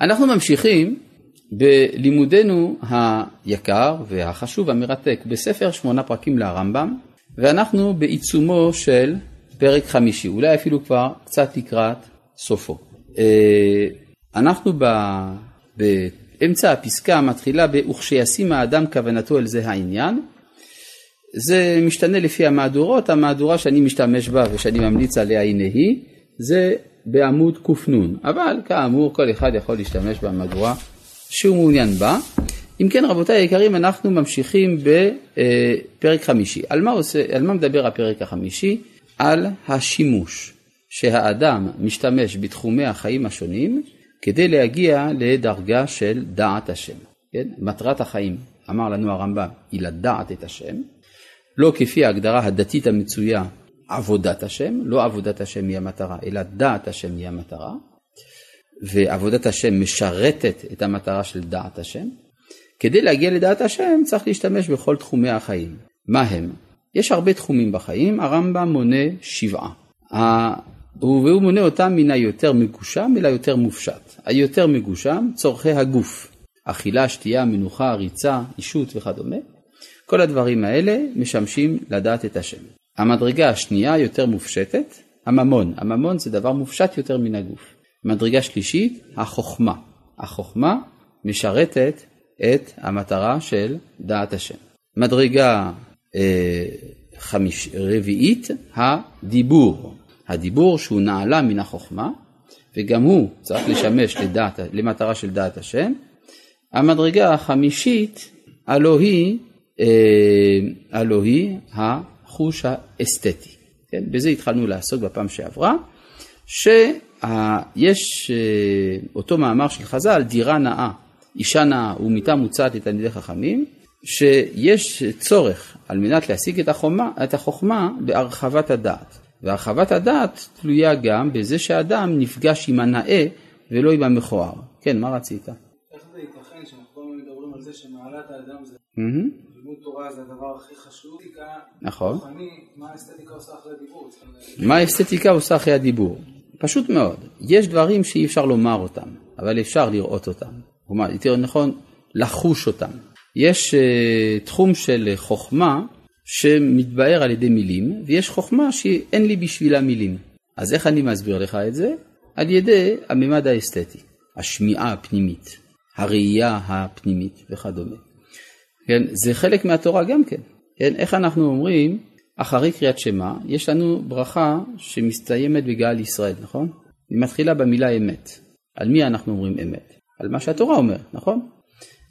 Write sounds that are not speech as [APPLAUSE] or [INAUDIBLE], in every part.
אנחנו ממשיכים בלימודנו היקר והחשוב המרתק בספר שמונה פרקים לרמב"ם, ואנחנו בעיצומו של פרק חמישי, אולי אפילו כבר קצת לקראת סופו. אה, אנחנו באמצע הפסקה מתחילה ב"וכשישים האדם כוונתו אל זה העניין". זה משתנה לפי המהדורות, המהדורה שאני משתמש בה ושאני ממליץ עליה הנה היא, זה בעמוד קנ, אבל כאמור כל אחד יכול להשתמש במהדורה שהוא מעוניין בה. אם כן רבותיי היקרים אנחנו ממשיכים בפרק חמישי. על מה, עושה, על מה מדבר הפרק החמישי? על השימוש שהאדם משתמש בתחומי החיים השונים כדי להגיע לדרגה של דעת השם. כן? מטרת החיים, אמר לנו הרמב"ם, היא לדעת את השם, לא כפי ההגדרה הדתית המצויה עבודת השם, לא עבודת השם היא המטרה, אלא דעת השם היא המטרה, ועבודת השם משרתת את המטרה של דעת השם. כדי להגיע לדעת השם צריך להשתמש בכל תחומי החיים. מה הם? יש הרבה תחומים בחיים, הרמב"ם מונה שבעה. והוא מונה אותם מן היותר מגושם אל היותר מופשט. היותר מגושם, צורכי הגוף, אכילה, שתייה, מנוחה, ריצה, אישות וכדומה. כל הדברים האלה משמשים לדעת את השם. המדרגה השנייה יותר מופשטת, הממון. הממון זה דבר מופשט יותר מן הגוף. מדרגה שלישית, החוכמה. החוכמה משרתת את המטרה של דעת השם. מדרגה אה, חמיש, רביעית, הדיבור. הדיבור שהוא נעלה מן החוכמה, וגם הוא צריך לשמש לדעת, למטרה של דעת השם. המדרגה החמישית, הלא היא, אה, הלא היא החוש האסתטי. כן? בזה התחלנו לעסוק בפעם שעברה, שיש אה, אותו מאמר של חז"ל, דירה נאה, אישה נאה ומיטה מוצעת לתלמידי חכמים, שיש צורך על מנת להשיג את החוכמה, את החוכמה בהרחבת הדעת. והרחבת הדעת תלויה גם בזה שאדם נפגש עם הנאה ולא עם המכוער. כן, מה רצית? איך זה ייתכן שאנחנו מדברים על זה שמעלת האדם זה תורה זה הדבר הכי חשוב, נכון. מה האסתטיקה עושה אחרי הדיבור? מה האסתטיקה עושה אחרי הדיבור? פשוט מאוד, יש דברים שאי אפשר לומר אותם, אבל אפשר לראות אותם. כלומר, יותר נכון, לחוש אותם. יש uh, תחום של חוכמה שמתבאר על ידי מילים, ויש חוכמה שאין לי בשבילה מילים. אז איך אני מסביר לך את זה? על ידי הממד האסתטי, השמיעה הפנימית, הראייה הפנימית וכדומה. כן, זה חלק מהתורה גם כן. כן, איך אנחנו אומרים, אחרי קריאת שמע, יש לנו ברכה שמסתיימת בגאל ישראל, נכון? היא מתחילה במילה אמת. על מי אנחנו אומרים אמת? על מה שהתורה אומר, נכון?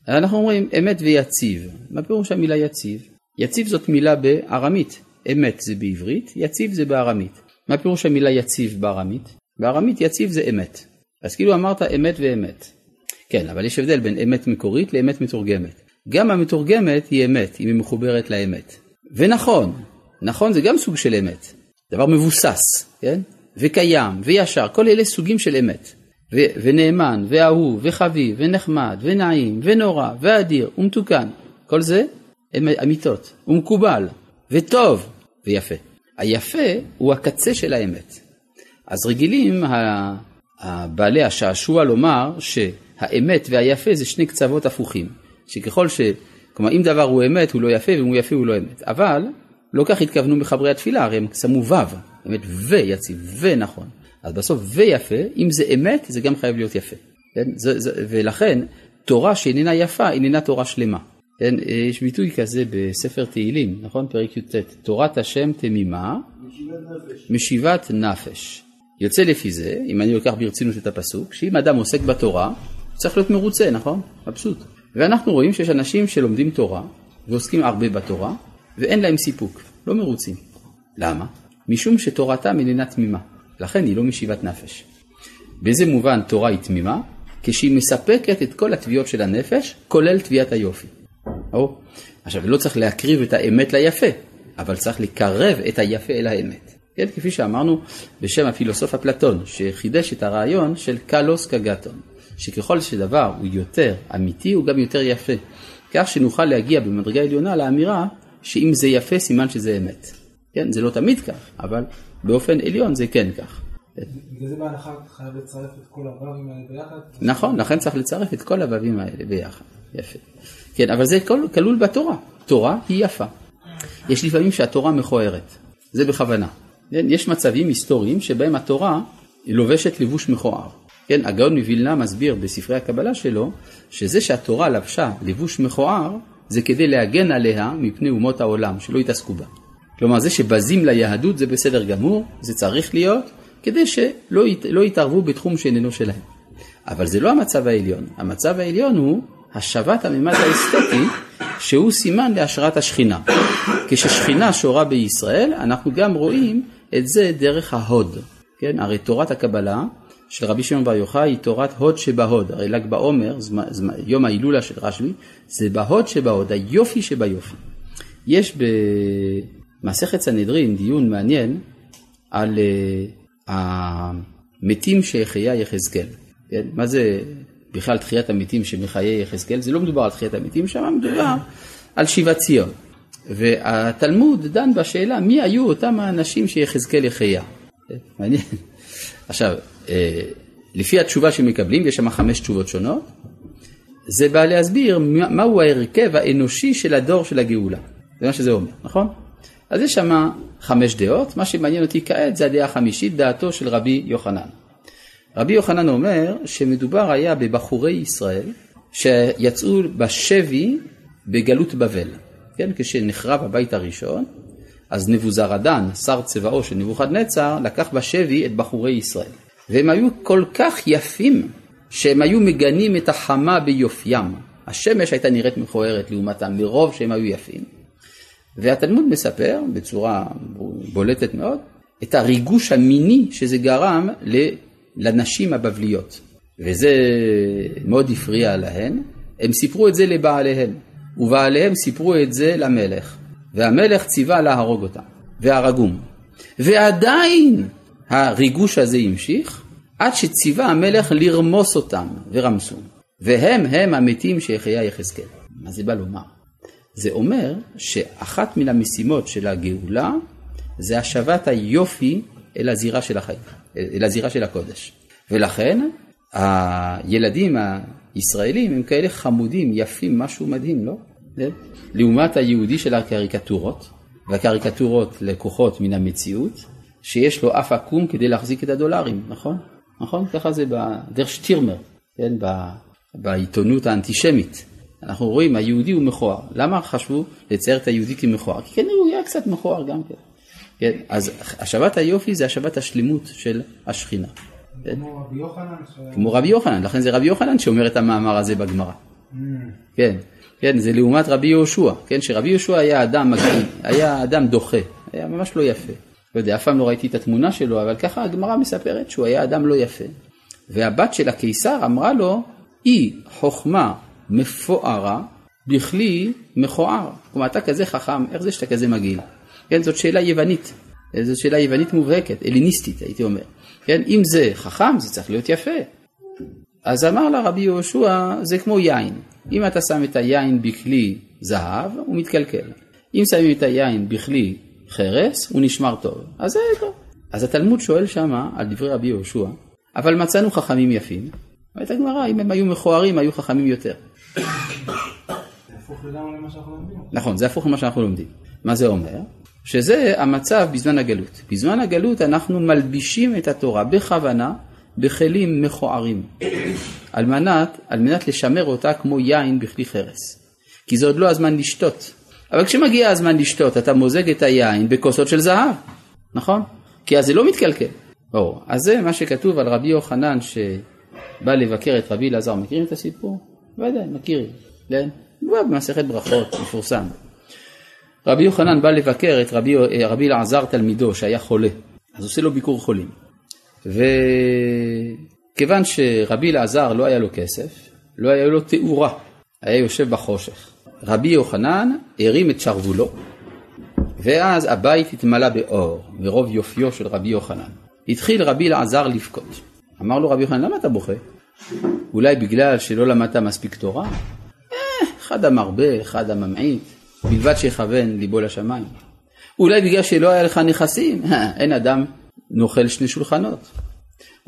אנחנו אומרים אמת ויציב. מה פירוש המילה יציב? יציב זאת מילה בארמית, אמת זה בעברית, יציב זה בארמית. מה פירוש המילה יציב בארמית? בארמית יציב זה אמת. אז כאילו אמרת אמת ואמת. כן, אבל יש הבדל בין אמת מקורית לאמת מתורגמת. גם המתורגמת היא אמת, אם היא מחוברת לאמת. ונכון, נכון זה גם סוג של אמת. דבר מבוסס, כן? וקיים, וישר, כל אלה סוגים של אמת. ו- ונאמן, ואהוב, וחביב, ונחמד, ונעים, ונורא, ואדיר, ומתוקן. כל זה אמיתות, ומקובל, וטוב, ויפה. היפה הוא הקצה של האמת. אז רגילים בעלי השעשוע לומר שהאמת והיפה זה שני קצוות הפוכים. שככל ש... כלומר אם דבר הוא אמת הוא לא יפה ואם הוא יפה הוא לא אמת. אבל לא כך התכוונו מחברי התפילה, הרי הם שמו ו', אמת ויציב, ונכון. אז בסוף ויפה, אם זה אמת זה גם חייב להיות יפה. כן? זה, זה, ולכן תורה שאיננה יפה איננה תורה שלמה. כן, יש ביטוי כזה בספר תהילים, נכון? פרק י"ט, תורת השם תמימה, משיבת נפש. יוצא לפי זה, אם אני לוקח ברצינות את הפסוק, שאם אדם עוסק בתורה, צריך להיות מרוצה, נכון? מבסוט. ואנחנו רואים שיש אנשים שלומדים תורה ועוסקים הרבה בתורה ואין להם סיפוק, לא מרוצים. למה? משום שתורתם איננה תמימה, לכן היא לא משיבת נפש. באיזה מובן תורה היא תמימה? כשהיא מספקת את כל התביעות של הנפש, כולל תביעת היופי. או, עכשיו לא צריך להקריב את האמת ליפה, אבל צריך לקרב את היפה אל האמת. כן, כפי שאמרנו בשם הפילוסוף אפלטון, שחידש את הרעיון של קלוס קגטון, שככל שדבר הוא יותר אמיתי, הוא גם יותר יפה. כך שנוכל להגיע במדרגה עליונה לאמירה שאם זה יפה סימן שזה אמת. כן, זה לא תמיד כך, אבל באופן עליון זה כן כך. בגלל זה בהנחה חייב לצרף את כל הו"בים האלה ביחד? נכון, לכן צריך לצרף את כל הו"בים האלה ביחד. יפה. כן, אבל זה כלול בתורה. תורה היא יפה. יש לפעמים שהתורה מכוערת. זה בכוונה. כן? יש מצבים היסטוריים שבהם התורה לובשת לבוש מכוער. כן, הגאון מווילנה מסביר בספרי הקבלה שלו, שזה שהתורה לבשה לבוש מכוער, זה כדי להגן עליה מפני אומות העולם, שלא יתעסקו בה. כלומר, זה שבזים ליהדות זה בסדר גמור, זה צריך להיות, כדי שלא ית, לא יתערבו בתחום שאיננו שלהם. אבל זה לא המצב העליון. המצב העליון הוא השבת הממד האסתטי, שהוא סימן להשראת השכינה. כששכינה שורה בישראל, אנחנו גם רואים את זה דרך ההוד. כן? הרי תורת הקבלה של רבי שמעון בר יוחאי היא תורת הוד שבהוד. הרי ל"ג בעומר, יום ההילולה של רשב"י, זה בהוד שבהוד, היופי שביופי. יש במסכת סנהדרין דיון מעניין על uh, המתים שהחיה יחזקאל. כן? מה זה בכלל תחיית המתים שמחיה יחזקאל? זה לא מדובר על תחיית המתים, שם מדובר על שיבת ציון. והתלמוד דן בשאלה מי היו אותם האנשים שיחזקאל יחיה. מעניין. עכשיו, אה, לפי התשובה שמקבלים, יש שם חמש תשובות שונות, זה בא להסביר מהו ההרכב האנושי של הדור של הגאולה. זה מה שזה אומר, נכון? אז יש שם חמש דעות, מה שמעניין אותי כעת זה הדעה החמישית, דעתו של רבי יוחנן. רבי יוחנן אומר שמדובר היה בבחורי ישראל שיצאו בשבי בגלות בבל. כן, כשנחרב הבית הראשון, אז נבוזרדן, שר צבאו של נבוכדנצר, לקח בשבי את בחורי ישראל. והם היו כל כך יפים, שהם היו מגנים את החמה ביופיים. השמש הייתה נראית מכוערת לעומתם, מרוב שהם היו יפים. והתלמוד מספר, בצורה בולטת מאוד, את הריגוש המיני שזה גרם לנשים הבבליות. וזה מאוד הפריע להן. הם סיפרו את זה לבעליהם, ובעליהם סיפרו את זה למלך. והמלך ציווה להרוג אותם, והרגום. ועדיין הריגוש הזה המשיך, עד שציווה המלך לרמוס אותם, ורמסו. והם הם המתים שהחיה יחזקאל. מה זה בא לומר? זה אומר שאחת מן המשימות של הגאולה זה השבת היופי אל הזירה של החיים, אל הזירה של הקודש. ולכן הילדים הישראלים הם כאלה חמודים, יפים, משהו מדהים, לא? כן? לעומת היהודי של הקריקטורות, והקריקטורות לקוחות מן המציאות, שיש לו אף עקום כדי להחזיק את הדולרים, נכון? נכון? ככה זה בדרך שטירמר, כן? בעיתונות האנטישמית. אנחנו רואים, היהודי הוא מכוער. למה חשבו לצייר את היהודי כמכוער? כי כנראה הוא היה קצת מכוער גם כן. כן? אז השבת היופי זה השבת השלמות של השכינה. כן? כמו רבי יוחנן? כמו רבי יוחנן, לכן זה רבי יוחנן שאומר את המאמר הזה בגמרא. Mm. כן, כן, זה לעומת רבי יהושע, כן, שרבי יהושע היה אדם מגעיל, היה אדם דוחה, היה ממש לא יפה. לא יודע, אף פעם לא ראיתי את התמונה שלו, אבל ככה הגמרא מספרת שהוא היה אדם לא יפה. והבת של הקיסר אמרה לו, היא חוכמה מפוארה בכלי מכוער. כלומר, אתה כזה חכם, איך זה שאתה כזה מגעיל? כן, זאת שאלה יוונית. זו שאלה יוונית מובהקת, אליניסטית הייתי אומר. כן, אם זה חכם זה צריך להיות יפה. אז אמר לה רבי יהושע, זה כמו יין. אם אתה שם את היין בכלי זהב, הוא מתקלקל. אם שמים את היין בכלי חרס, הוא נשמר טוב. אז זה טוב. אז התלמוד שואל שמה על דברי רבי יהושע, אבל מצאנו חכמים יפים. אומרת הגמרא, אם הם היו מכוערים, היו חכמים יותר. נכון, זה הפוך ממה שאנחנו לומדים. מה זה אומר? שזה המצב בזמן הגלות. בזמן הגלות אנחנו מלבישים את התורה בכוונה בכלים מכוערים, על מנת, על מנת לשמר אותה כמו יין בכלי חרס. כי זה עוד לא הזמן לשתות. אבל כשמגיע הזמן לשתות, אתה מוזג את היין בכוסות של זהב, נכון? כי אז זה לא מתקלקל. או, אז זה מה שכתוב על רבי יוחנן שבא לבקר את רבי אלעזר. מכירים את הסיפור? ודאי, מכירים. כן? הוא במסכת ברכות, מפורסם. רבי יוחנן בא לבקר את רבי, רבי אלעזר תלמידו שהיה חולה, אז עושה לו ביקור חולים. וכיוון שרבי אלעזר לא היה לו כסף, לא היה לו תאורה, היה יושב בחושך. רבי יוחנן הרים את שרוולו, ואז הבית התמלא באור, מרוב יופיו של רבי יוחנן. התחיל רבי אלעזר לבכות. אמר לו רבי יוחנן, למה אתה בוכה? אולי בגלל שלא למדת מספיק תורה? אה, אחד המרבה, אחד הממעיט, בלבד שיכוון ליבו לשמיים. אולי בגלל שלא היה לך נכסים, אין אדם נאכל שני שולחנות.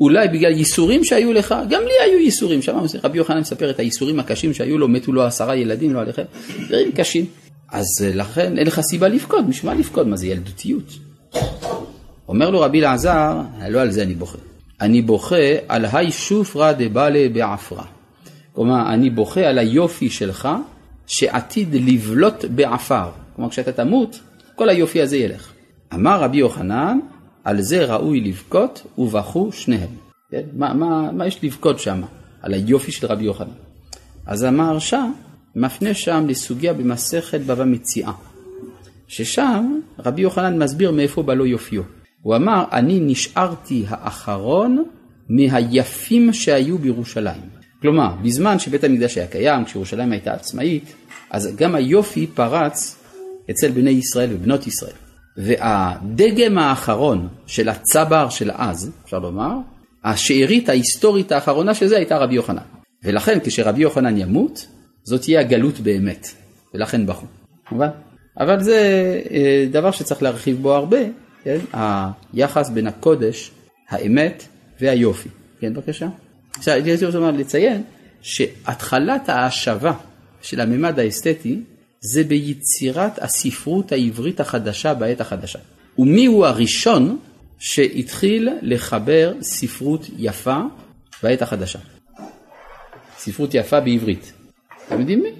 אולי בגלל ייסורים שהיו לך, גם לי היו ייסורים, שמענו, רבי יוחנן מספר את הייסורים הקשים שהיו לו, מתו לו עשרה ילדים, לא עליכם, דברים קשים. אז אה, לכן אין לך סיבה לבכות, בשביל מה לבכות? מה זה ילדותיות? אומר לו רבי אלעזר, לא על זה אני בוכה. אני בוכה על היי שופרא דבעלה בעפרא. כלומר, אני בוכה על היופי שלך שעתיד לבלוט בעפר. כלומר, כשאתה תמות, כל היופי הזה ילך. אמר רבי יוחנן, על זה ראוי לבכות, ובכו שניהם. כן? מה, מה, מה יש לבכות שם? על היופי של רבי יוחנן. אז המהרש"א מפנה שם לסוגיה במסכת בבא מציאה, ששם רבי יוחנן מסביר מאיפה בא לו יופיו. הוא אמר, אני נשארתי האחרון מהיפים שהיו בירושלים. כלומר, בזמן שבית המקדש היה קיים, כשירושלים הייתה עצמאית, אז גם היופי פרץ אצל בני ישראל ובנות ישראל. והדגם האחרון של הצבר של אז, אפשר לומר, השארית ההיסטורית האחרונה של זה הייתה רבי יוחנן. ולכן כשרבי יוחנן ימות, זאת תהיה הגלות באמת, ולכן בכו. מובן? אבל זה אה, דבר שצריך להרחיב בו הרבה, כן? היחס בין הקודש, האמת והיופי. כן, בבקשה? עכשיו, אני רוצה לציין שהתחלת ההשבה של הממד האסתטי זה ביצירת הספרות העברית החדשה בעת החדשה. ומי הוא הראשון שהתחיל לחבר ספרות יפה בעת החדשה? ספרות יפה בעברית. אתם יודעים מי?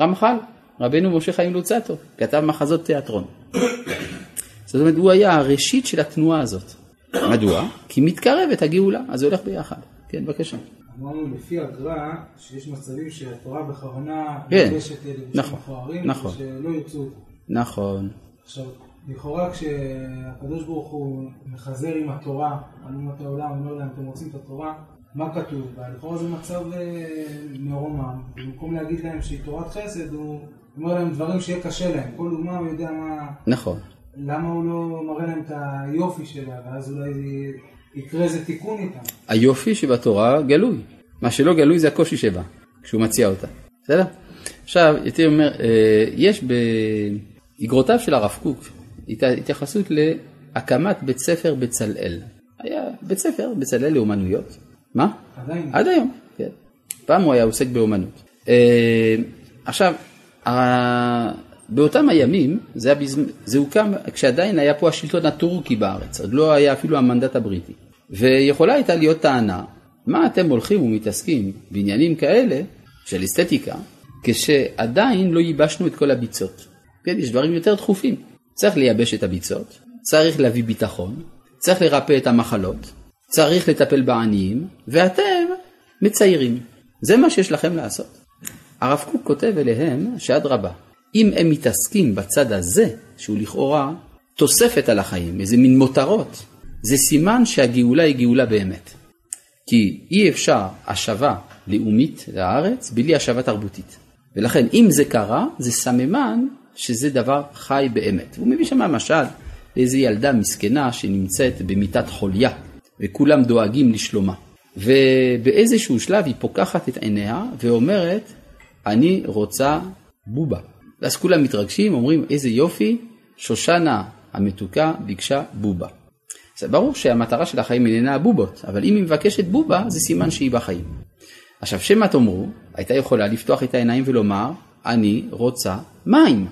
רמח"ל, רבנו משה חיים לוצטו, כתב מחזות תיאטרון. [COUGHS] זאת אומרת, הוא היה הראשית של התנועה הזאת. מדוע? כי מתקרבת הגאולה, אז זה הולך ביחד. כן, בבקשה. אמרנו לפי הגר"א שיש מצבים שהתורה בכוונה כן, נכון, נכון. שלא ירצו. נכון. עכשיו, לכאורה כשהקדוש ברוך הוא מחזר עם התורה על אומות העולם, אומר להם אתם רוצים את התורה, מה כתוב בה? לכאורה זה מצב אה, מרומם, במקום להגיד להם שהיא תורת חסד, הוא אומר להם דברים שיהיה קשה להם, כל אומה הוא יודע מה, נכון. למה הוא לא מראה להם את היופי שלה, ואז אולי יקרה איזה תיקון איתם. היופי שבתורה גלוי. מה שלא גלוי זה הקושי שבה, כשהוא מציע אותה. בסדר? עכשיו, הייתי אומר, אה, יש באגרותיו של הרב קוק הת- התייחסות להקמת בית ספר בצלאל. היה בית ספר בצלאל לאומנויות. מה? עדיין. עד היום, כן. פעם הוא היה עוסק באומנות. אה, עכשיו, באותם הימים, זה, היה בזמ... זה הוקם כשעדיין היה פה השלטון הטורקי בארץ, עוד לא היה אפילו המנדט הבריטי. ויכולה הייתה להיות טענה, מה אתם הולכים ומתעסקים בעניינים כאלה של אסתטיקה, כשעדיין לא ייבשנו את כל הביצות. כן, יש דברים יותר דחופים. צריך לייבש את הביצות, צריך להביא ביטחון, צריך לרפא את המחלות, צריך לטפל בעניים, ואתם מציירים. זה מה שיש לכם לעשות. הרב קוק כותב אליהם שאדרבה, אם הם מתעסקים בצד הזה, שהוא לכאורה תוספת על החיים, איזה מין מותרות, זה סימן שהגאולה היא גאולה באמת. כי אי אפשר השבה לאומית לארץ בלי השבה תרבותית. ולכן אם זה קרה, זה סממן שזה דבר חי באמת. הוא מביא שם משל לאיזו ילדה מסכנה שנמצאת במיטת חוליה, וכולם דואגים לשלומה. ובאיזשהו שלב היא פוקחת את עיניה ואומרת, אני רוצה בובה. ואז כולם מתרגשים, אומרים, איזה יופי, שושנה המתוקה ביקשה בובה. זה ברור שהמטרה של החיים איננה הבובות, אבל אם היא מבקשת בובה, זה סימן שהיא בחיים. עכשיו, שמא תאמרו, הייתה יכולה לפתוח את העיניים ולומר, אני רוצה מים.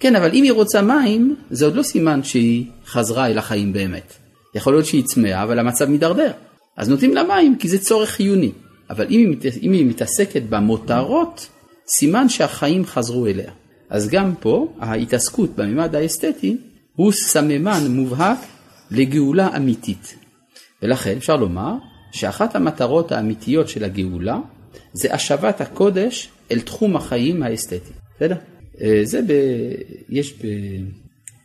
כן, אבל אם היא רוצה מים, זה עוד לא סימן שהיא חזרה אל החיים באמת. יכול להיות שהיא צמאה, אבל המצב מידרדר. אז נותנים לה מים, כי זה צורך חיוני. אבל אם היא. אם היא מתעסקת במותרות, סימן שהחיים חזרו אליה. אז גם פה, ההתעסקות בממד האסתטי הוא סממן מובהק לגאולה אמיתית. ולכן אפשר לומר שאחת המטרות האמיתיות של הגאולה זה השבת הקודש אל תחום החיים האסתטי. בסדר? אה, זה ב... יש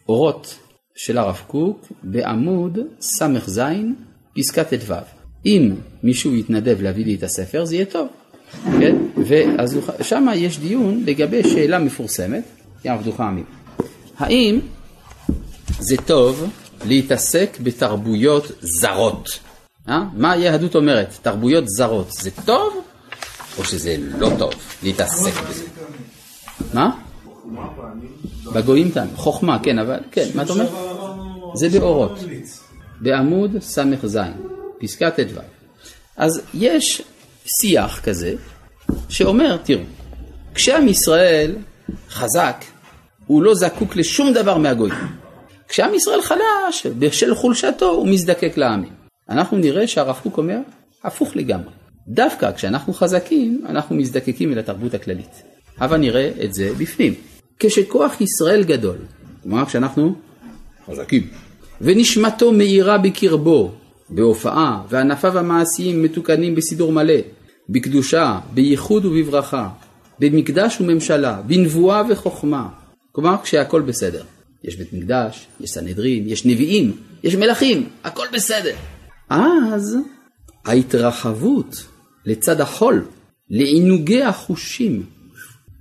באורות של הרב קוק בעמוד ס"ז פסקה ט"ו. אם מישהו יתנדב להביא לי את הספר זה יהיה טוב. כן? ואז שם יש דיון לגבי שאלה מפורסמת, ים עבדוך עמים. האם זה טוב להתעסק בתרבויות זרות? אה? מה היהדות אומרת? תרבויות זרות זה טוב או שזה לא טוב להתעסק בזה? מה? בגויים תן, חוכמה, כן, אבל, כן, מה אתה אומר? זה באורות, בעמוד ס"ז, פסקה ט"ו. אז יש שיח כזה שאומר, תראו, כשעם ישראל חזק, הוא לא זקוק לשום דבר מהגויים. כשעם ישראל חלש, בשל חולשתו, הוא מזדקק לעמים. אנחנו נראה שהרב קוק אומר, הפוך לגמרי. דווקא כשאנחנו חזקים, אנחנו מזדקקים אל התרבות הכללית. אבל נראה את זה בפנים. כשכוח ישראל גדול, כלומר כשאנחנו חזקים, ונשמתו מאירה בקרבו, בהופעה, וענפיו המעשיים מתוקנים בסידור מלא, בקדושה, בייחוד ובברכה, במקדש וממשלה, בנבואה וחוכמה. כלומר, כשהכול בסדר. יש בית מקדש, יש סנהדרין, יש נביאים, יש מלכים, הכל בסדר. אז ההתרחבות לצד החול, לעינוגי החושים.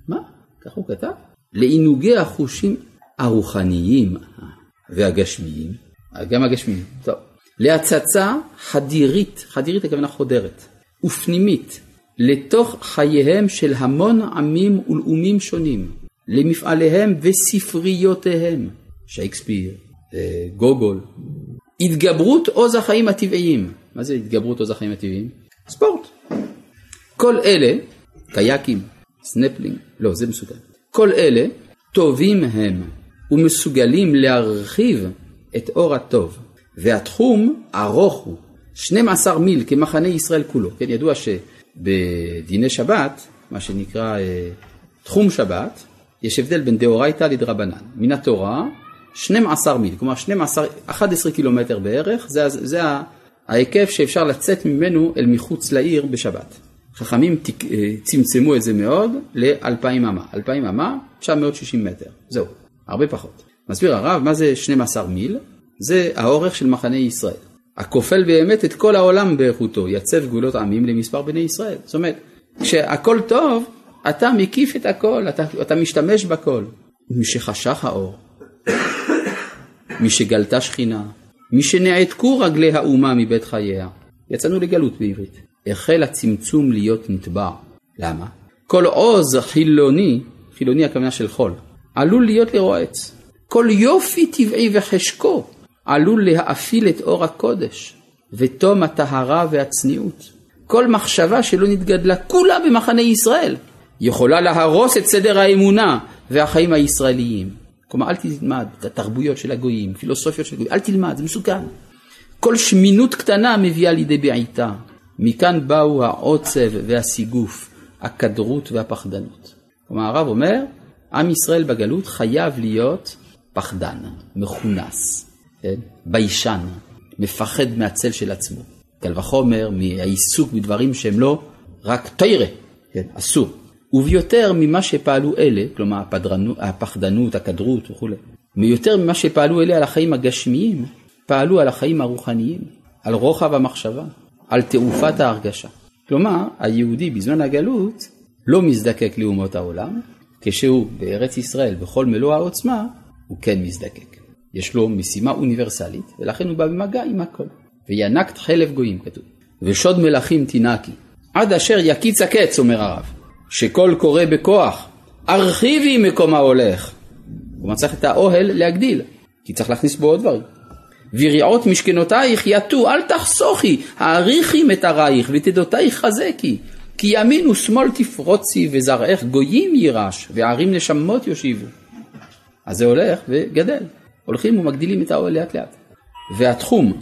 מה? ככה הוא כתב? לעינוגי החושים הרוחניים והגשמיים, גם הגשמיים, טוב. להצצה חדירית, חדירית הכוונה חודרת, ופנימית, לתוך חייהם של המון עמים ולאומים שונים, למפעליהם וספריותיהם, שייקספיר, אה, גוגול, התגברות עוז החיים הטבעיים. מה זה התגברות עוז החיים הטבעיים? ספורט. כל אלה, קייקים, סנפלינג, לא, זה מסוכן. כל אלה טובים הם ומסוגלים להרחיב את אור הטוב, והתחום ארוך הוא, 12 מיל כמחנה ישראל כולו. כן, ידוע שבדיני שבת, מה שנקרא אה, תחום שבת, יש הבדל בין דאורייתא לדרבנן. מן התורה 12 מיל, כלומר 12, 11 קילומטר בערך, זה, זה ההיקף שאפשר לצאת ממנו אל מחוץ לעיר בשבת. חכמים אה, צמצמו את זה מאוד ל-2,000 אמה. 2,000 אמה, 960 מטר. זהו, הרבה פחות. מסביר הרב, מה זה 12 מיל? זה האורך של מחנה ישראל. הכופל באמת את כל העולם באיכותו, יצב גבולות עמים למספר בני ישראל. זאת אומרת, כשהכל טוב, אתה מקיף את הכל, אתה, אתה משתמש בכל. משחשך האור, משגלתה שכינה, משנעתקו רגלי האומה מבית חייה. יצאנו לגלות בעברית. החל הצמצום להיות נתבע. למה? כל עוז חילוני, חילוני הכוונה של חול, עלול להיות לרועץ. כל יופי טבעי וחשקו עלול להאפיל את אור הקודש, ותום הטהרה והצניעות. כל מחשבה שלא נתגדלה כולה במחנה ישראל, יכולה להרוס את סדר האמונה והחיים הישראליים. כלומר, אל תלמד את התרבויות של הגויים, פילוסופיות של הגויים, אל תלמד, זה מסוכן. כל שמינות קטנה מביאה לידי בעיטה. מכאן באו העוצב והסיגוף, הכדרות והפחדנות. כלומר, הרב אומר, עם ישראל בגלות חייב להיות פחדן, מכונס, כן? ביישן, מפחד מהצל של עצמו. קל וחומר מהעיסוק בדברים שהם לא רק תוירה, כן? אסור. וביותר ממה שפעלו אלה, כלומר הפדרנות, הפחדנות, הכדרות וכולי, מיותר ממה שפעלו אלה על החיים הגשמיים, פעלו על החיים הרוחניים, על רוחב המחשבה, על תעופת ההרגשה. כלומר, היהודי בזמן הגלות לא מזדקק לאומות העולם, כשהוא בארץ ישראל בכל מלוא העוצמה, הוא כן מזדקק. יש לו משימה אוניברסלית, ולכן הוא בא במגע עם הכל. וינקת חלב גויים כתוב. ושוד מלכים תינקי. עד אשר יקיץ הקץ, אומר הרב. שכל קורא בכוח, הרחיבי מקום ההולך. כלומר צריך את האוהל להגדיל, כי צריך להכניס בו עוד דברים. ויריעות משכנותייך יטו, אל תחסוכי, האריכי מטרייך ותדותייך חזקי. כי ימין ושמאל תפרוצי וזרעך גויים יירש, וערים נשמות יושיבו. אז זה הולך וגדל. הולכים ומגדילים את האוהל לאט לאט. והתחום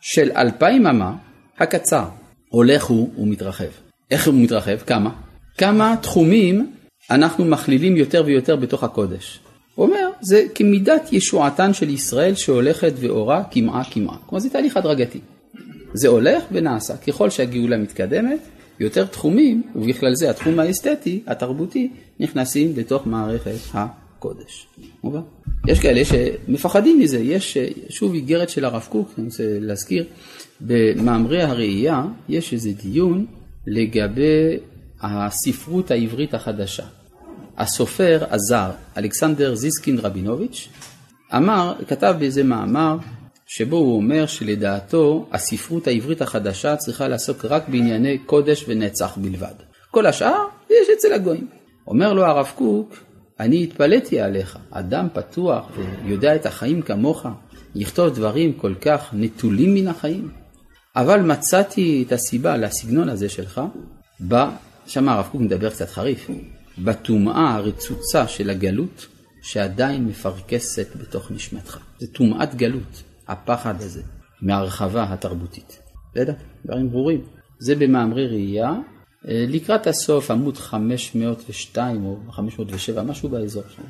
של אלפיים אמה הקצר הולך הוא ומתרחב. איך הוא מתרחב? כמה? כמה תחומים אנחנו מכלילים יותר ויותר בתוך הקודש. הוא אומר, זה כמידת ישועתן של ישראל שהולכת ואורה קמעה קמעה. כלומר זה תהליך הדרגתי. זה הולך ונעשה. ככל שהגאולה מתקדמת, יותר תחומים, ובכלל זה התחום האסתטי, התרבותי, נכנסים לתוך מערכת הקודש. מובן? יש כאלה שמפחדים מזה. יש שוב איגרת של הרב קוק, אני רוצה להזכיר, במאמרי הראייה יש איזה דיון לגבי הספרות העברית החדשה. הסופר הזר אלכסנדר זיסקין רבינוביץ' אמר, כתב באיזה מאמר שבו הוא אומר שלדעתו הספרות העברית החדשה צריכה לעסוק רק בענייני קודש ונצח בלבד. כל השאר יש אצל הגויים. אומר לו הרב קוק, אני התפלאתי עליך, אדם פתוח ויודע את החיים כמוך, יכתוב דברים כל כך נטולים מן החיים. אבל מצאתי את הסיבה לסגנון הזה שלך. שם הרב קוק מדבר קצת חריף, בטומאה הרצוצה של הגלות שעדיין מפרכסת בתוך נשמתך. זה טומאת גלות, הפחד הזה, מהרחבה התרבותית. בסדר? דברים ברורים. זה במאמרי ראייה, אה, לקראת הסוף, עמוד 502 או 507, משהו באזור שם.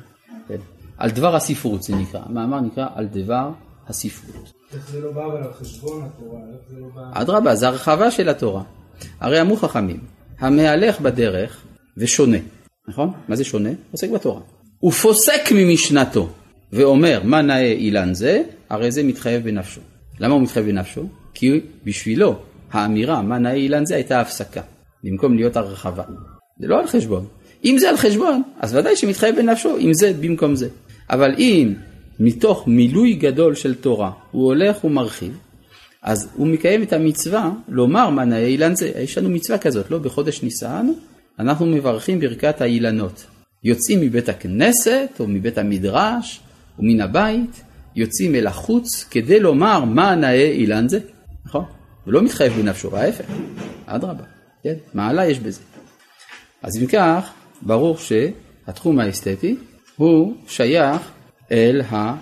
כן. על דבר הספרות זה נקרא, המאמר נקרא על דבר הספרות. איך זה לא בא אבל על חשבון התורה? לא בא... אדרבה, זה הרחבה של התורה. הרי אמרו חכמים, המהלך בדרך ושונה, נכון? מה זה שונה? עוסק בתורה. הוא פוסק ממשנתו ואומר מה נאה אילן זה, הרי זה מתחייב בנפשו. למה הוא מתחייב בנפשו? כי בשבילו האמירה מה נאה אילן זה הייתה הפסקה, במקום להיות הרחבה. זה לא על חשבון. אם זה על חשבון, אז ודאי שמתחייב בנפשו, אם זה במקום זה. אבל אם מתוך מילוי גדול של תורה הוא הולך ומרחיב, אז הוא מקיים את המצווה לומר מה נאה אילן זה. יש לנו מצווה כזאת, לא? בחודש ניסן אנחנו מברכים ברכת האילנות. יוצאים מבית הכנסת או מבית המדרש או מן הבית, יוצאים אל החוץ כדי לומר מה נאה אילן זה, נכון? הוא לא מתחייב בנפשו, ההפך, אדרבה, כן? מעלה יש בזה. אז אם כך, ברור שהתחום האסתטי הוא שייך אל, המר,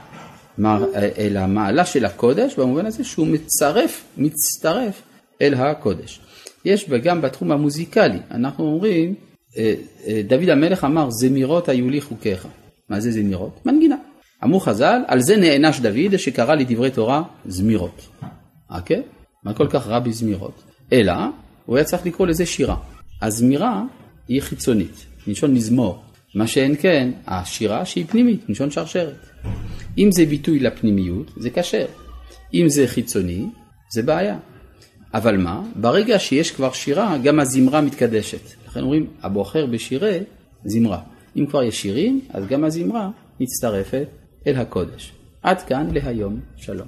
אל המעלה של הקודש, במובן הזה שהוא מצרף, מצטרף אל הקודש. יש גם בתחום המוזיקלי, אנחנו אומרים, אה, אה, דוד המלך אמר, זמירות היו לי חוקיך. מה זה זמירות? מנגינה. אמרו חז"ל, על זה נענש דוד שקרא לדברי תורה זמירות. אוקיי? מה כל כך רע בזמירות? אלא, הוא היה צריך לקרוא לזה שירה. הזמירה היא חיצונית, מלשון מזמור. מה שאין כן, השירה שהיא פנימית, מלשון שרשרת. אם זה ביטוי לפנימיות, זה כשר. אם זה חיצוני, זה בעיה. אבל מה? ברגע שיש כבר שירה, גם הזמרה מתקדשת. לכן אומרים, הבוחר בשירי, זמרה. אם כבר יש שירים, אז גם הזמרה מצטרפת אל הקודש. עד כאן להיום, שלום.